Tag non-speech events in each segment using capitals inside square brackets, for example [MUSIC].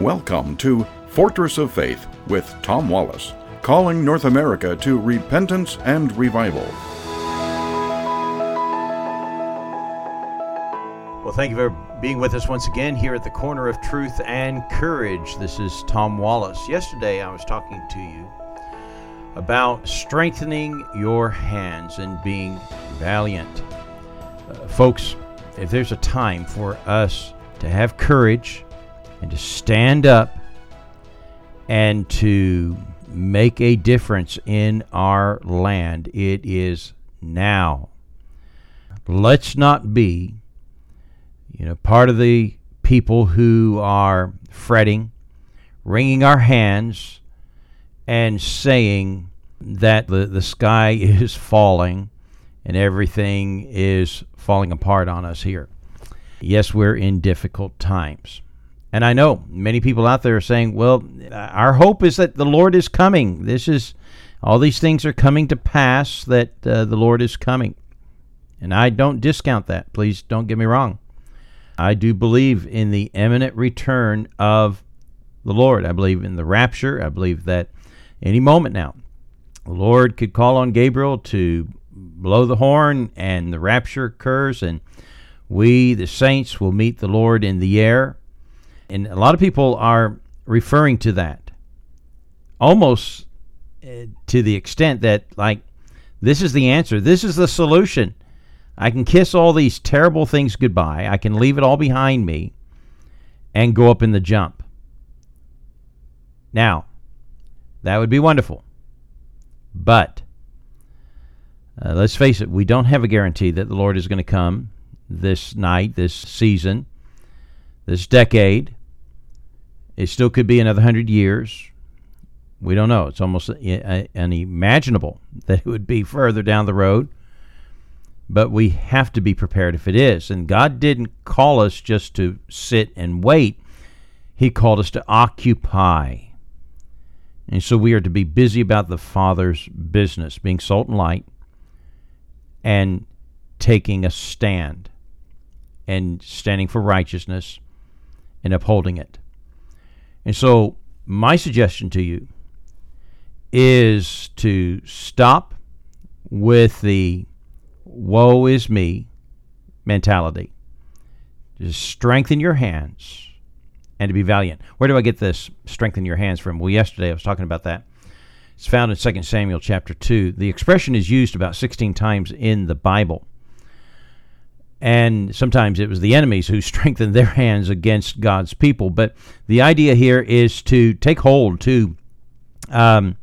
Welcome to Fortress of Faith with Tom Wallace, calling North America to repentance and revival. Well, thank you for being with us once again here at the Corner of Truth and Courage. This is Tom Wallace. Yesterday I was talking to you about strengthening your hands and being valiant. Uh, folks, if there's a time for us to have courage and to stand up and to make a difference in our land, it is now. Let's not be, you know, part of the people who are fretting, wringing our hands, and saying that the, the sky [LAUGHS] is falling and everything is falling apart on us here. Yes, we're in difficult times. And I know many people out there are saying, well, our hope is that the Lord is coming. This is, all these things are coming to pass, that uh, the Lord is coming. And I don't discount that. Please don't get me wrong. I do believe in the imminent return of the Lord. I believe in the rapture. I believe that any moment now, the Lord could call on Gabriel to blow the horn and the rapture occurs and we, the saints, will meet the Lord in the air. And a lot of people are referring to that almost uh, to the extent that, like, this is the answer, this is the solution. I can kiss all these terrible things goodbye, I can leave it all behind me and go up in the jump. Now, that would be wonderful. But uh, let's face it, we don't have a guarantee that the Lord is going to come this night, this season, this decade. It still could be another hundred years. We don't know. It's almost uh, uh, unimaginable that it would be further down the road. But we have to be prepared if it is. And God didn't call us just to sit and wait, He called us to occupy. And so we are to be busy about the Father's business, being salt and light, and taking a stand and standing for righteousness and upholding it. And so, my suggestion to you is to stop with the woe is me mentality. Just strengthen your hands and to be valiant. Where do I get this strengthen your hands from? Well, yesterday I was talking about that. It's found in 2 Samuel chapter 2. The expression is used about 16 times in the Bible. And sometimes it was the enemies who [LAUGHS] strengthened their hands against God's people. But the idea here is to take hold, to um,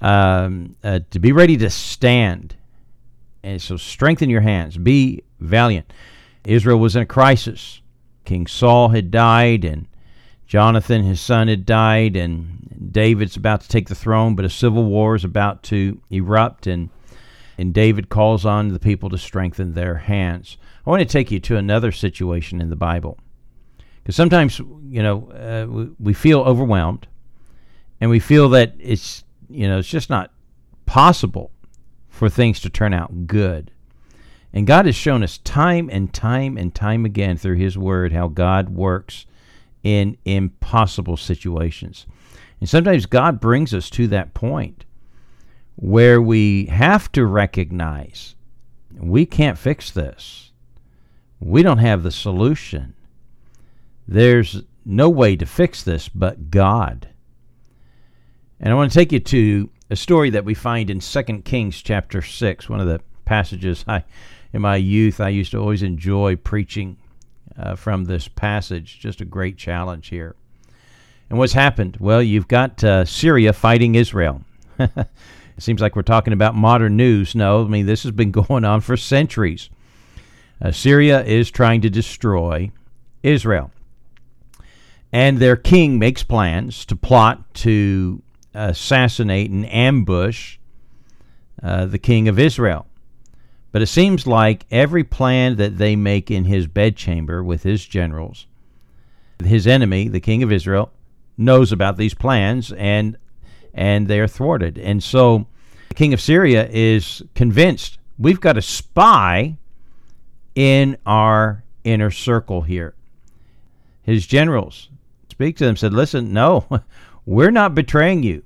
um, uh, to be ready to stand. And so strengthen your hands. Be valiant. Israel was in a crisis. King Saul had died, and Jonathan, his son, had died, and David's about to take the throne, but a civil war is about to erupt, and and David calls on the people to strengthen their hands. I want to take you to another situation in the Bible. Because sometimes, you know, uh, we, we feel overwhelmed and we feel that it's, you know, it's just not possible for things to turn out good. And God has shown us time and time and time again through His Word how God works in impossible situations. And sometimes God brings us to that point where we have to recognize we can't fix this. We don't have the solution. There's no way to fix this but God. And I want to take you to a story that we find in 2 Kings chapter 6, one of the passages I in my youth I used to always enjoy preaching uh, from this passage. Just a great challenge here. And what's happened? Well, you've got uh, Syria fighting Israel. [LAUGHS] it seems like we're talking about modern news. No, I mean, this has been [LAUGHS] going on for centuries. Uh, Syria is trying to destroy Israel. And their king makes plans to plot to assassinate and ambush uh, the king of Israel. But it seems like every plan that they make in his bedchamber with his generals, his enemy, the king of Israel, knows about these plans and and they are thwarted. And so the king of Syria is convinced we've got a spy in our inner circle here. His generals, speak to them, said, Listen, no, [LAUGHS] we're not betraying you.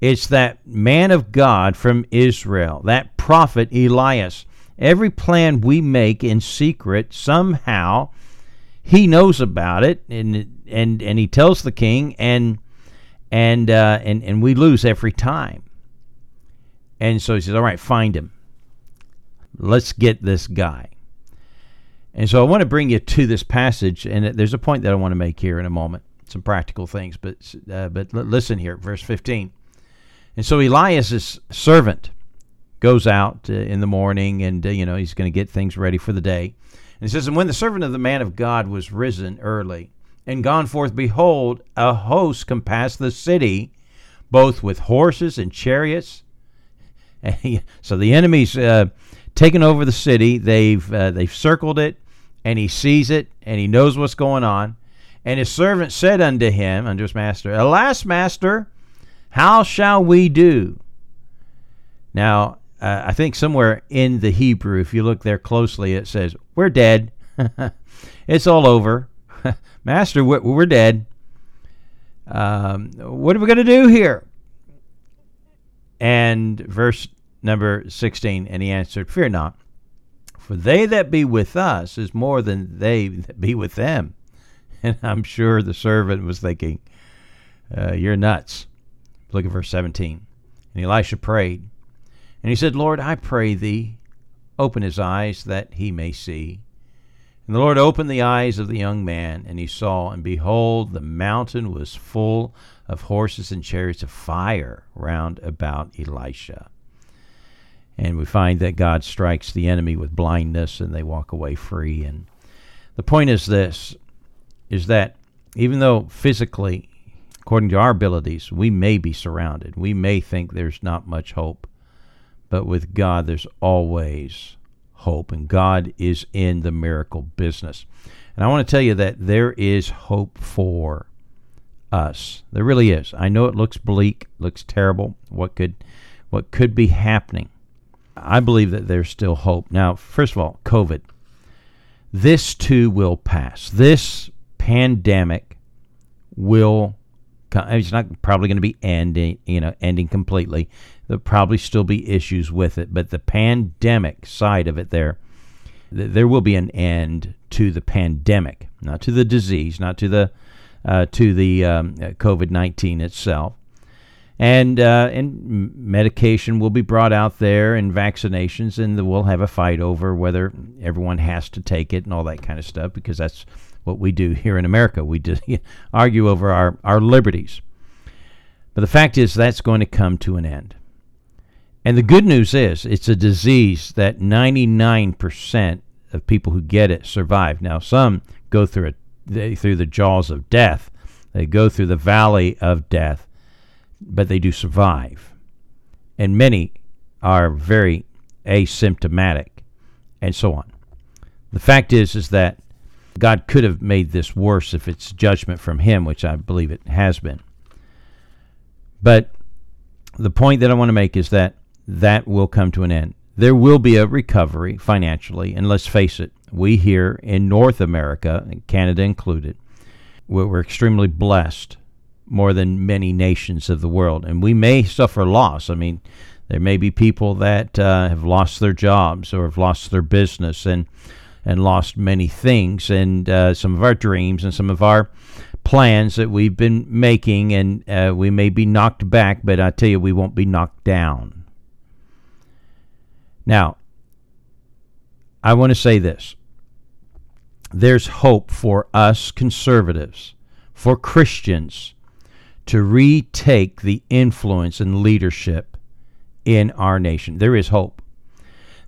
It's that man of God from Israel, that prophet Elisha. Every plan we make in secret, somehow he knows about it, and and and he tells the king, and and uh, and and we lose every time. And so he says, "All right, find him. Let's get this guy." And so I want to bring you to this passage, and there's a point that I want to make here in a moment. Some practical things, but uh, but listen here, verse 15. And so Elisha's servant goes out uh, in the morning, and uh, you know he's going to get things ready for the day. And it says, and when the servant of the man of God was risen early and gone forth, behold, a host compassed the city, both with horses and chariots. [LAUGHS] so the enemy's uh, taken over the city. They've uh, they've circled it and he sees it, and he knows what's going on. And his servant said unto him, unto his master, Alas, master, how shall we do? Now, uh, I think somewhere in the Hebrew, if you look there closely, it says, We're dead. [LAUGHS] it's all over. [LAUGHS] master, we're, dead. Um, what are we going to do here? And verse number 16, and he answered, Fear not. For they that be with us is more than they that be with them. [LAUGHS] And I'm sure the servant was thinking, uh, You're nuts. Look at verse 17. And Elisha prayed. And he said, Lord, I pray thee, open his eyes that he may see. And the Lord opened the eyes of the young man, and he saw, and behold, the mountain was full of horses and chariots of fire round about Elisha. And we find that God strikes the enemy with blindness and they walk away free. And the point is this is that even though physically, according to our abilities, we may be surrounded, we may think there's not much hope, but with God, there's always hope. And God is in the miracle business. And I want to tell you that there is hope for us. There really is. I know it looks bleak, looks terrible. What could what could be happening? I believe that there's still hope. Now, first of all, COVID. This too will pass. This pandemic will. It's not probably going to be ending, you know, ending completely. There'll probably still be issues with it, but the pandemic side of it, there, there will be an end to the pandemic, not to the disease, not to the uh, to the um, COVID nineteen itself and uh, and medication will be brought out there and vaccinations and we'll have a fight over whether everyone has to take it and all that kind of stuff because that's what we do here in America. We just [LAUGHS] argue over our, our liberties. But the fact is that's going to come to an end. And the good news is it's a disease that 99% of people who get it survive. Now some go through it through the jaws of death. They go through the valley of death but they do survive. And many are very asymptomatic and so on. The fact is is that God could have made this worse if it's judgment from him, which I believe it has been. But the point that I want to make is that that will come to an end. There will be a recovery financially, and let's face it, we here in North America, Canada included, we're extremely blessed more than many nations of the world. And we may suffer loss. I mean, there may be people that uh, have lost their jobs or have lost their business and and lost many things and uh, some of our dreams and some of our plans that we've been making and uh, we may be knocked back but i tell you we won't be knocked down now i want to say this there's hope for us conservatives for christians to retake the influence and leadership in our nation. There is hope.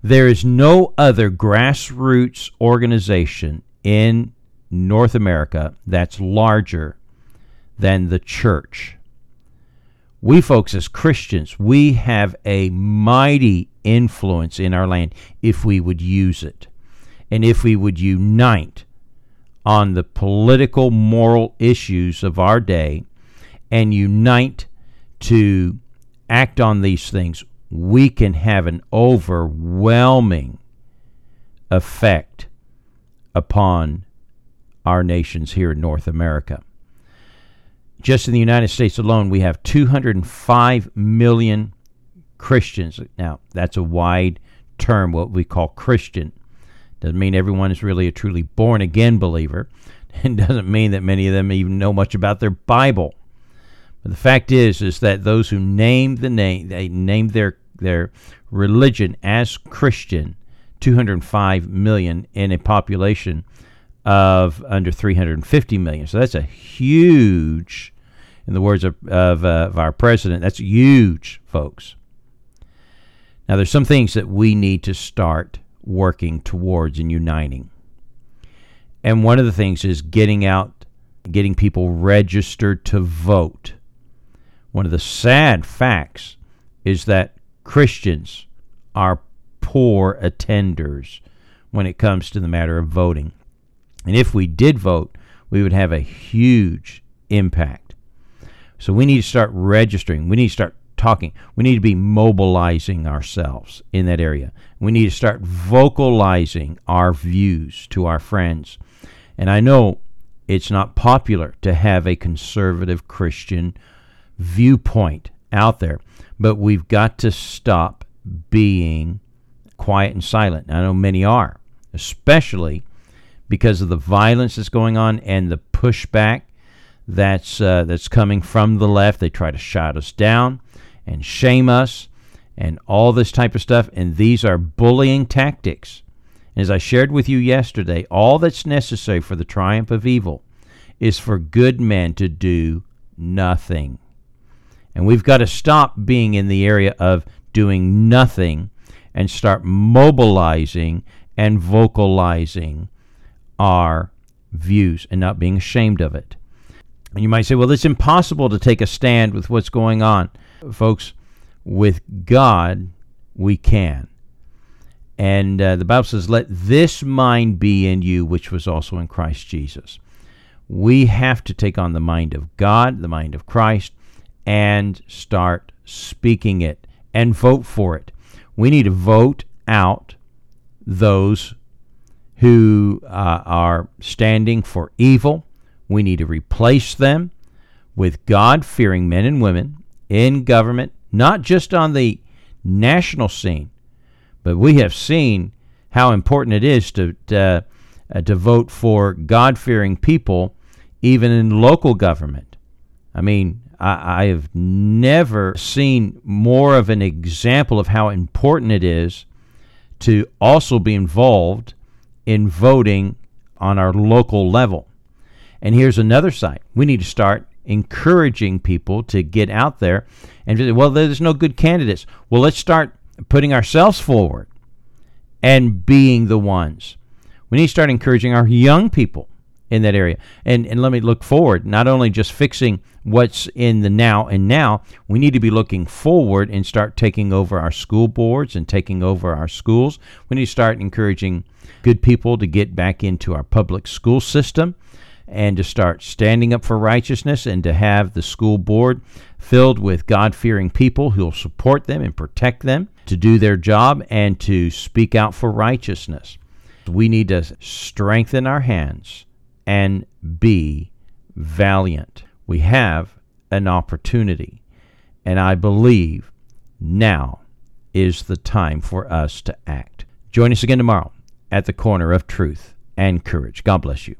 There is no other grassroots organization in North America that's larger than the church. We folks, as Christians, we have a mighty influence in our land if we would use it and if we would unite on the political, moral issues of our day and unite to act on these things, we can have an overwhelming effect upon our nations here in North America. just in the United States alone, we have 205 million Christians. Now, that's a wide term, what we call Christian. Doesn't mean everyone is really a truly born again believer, [LAUGHS] and doesn't mean that many of them even know much about their Bible. But the fact is, is that those who name the name, they name their their religion as Christian, 205 million in a population of under 350 million. So that's a huge, in the words of, of, uh, of our president, that's huge, folks. Now, there's some things that we need to start working towards and uniting. And one of the things is getting out, getting people registered to vote. One of the sad facts is that Christians are poor attenders when it comes to the matter of voting. And if we did vote, we would have a huge impact. So we need to start registering. We need to start talking. We need to be mobilizing ourselves in that area. We need to start vocalizing our views to our friends. And I know it's not popular to have a conservative Christian viewpoint out there, but we've got to stop being quiet and silent. I know many are, especially because of the violence that's going on and the pushback that's uh, that's coming from the left. They try to shut us down and shame us and all this type of stuff. And these are bullying tactics. As I shared with you yesterday, all that's necessary for the triumph of evil is for good men to do nothing. And we've got to stop being in the area of doing nothing and start mobilizing and vocalizing our views and not being ashamed of it. And you might say, well, it's impossible to take a stand with what's going on. Folks, with God, we can. And uh, the Bible says, let this mind be in you, which was also in Christ Jesus. We have to take on the mind of God, the mind of Christ, and start speaking it and vote for it. We need to vote out those who uh, are standing for evil. We need to replace them with God fearing men and women in government, not just on the national scene, but we have seen how important it is to, to, uh, to vote for God fearing people even in local government. I mean, I, I have never seen more of an example of how important it is to also be involved in voting on our local level. And here's another site. We need to start encouraging people to get out there and well, there's no good candidates. Well, let's start putting ourselves forward and being the ones. We need to start encouraging our young people in that area. And and let me look forward, not only just fixing what's in the now and now, we need to be looking forward and start taking over our school boards and taking over our schools. We need to start encouraging good people to get back into our public school system and to start standing up for righteousness and to have the school board filled with God fearing people who will support them and protect them to do their job and to speak out for righteousness. We need to strengthen our hands and be valiant. We have an opportunity, and I believe now is the time for us to act. Join us again tomorrow at the corner of truth and courage. God bless you.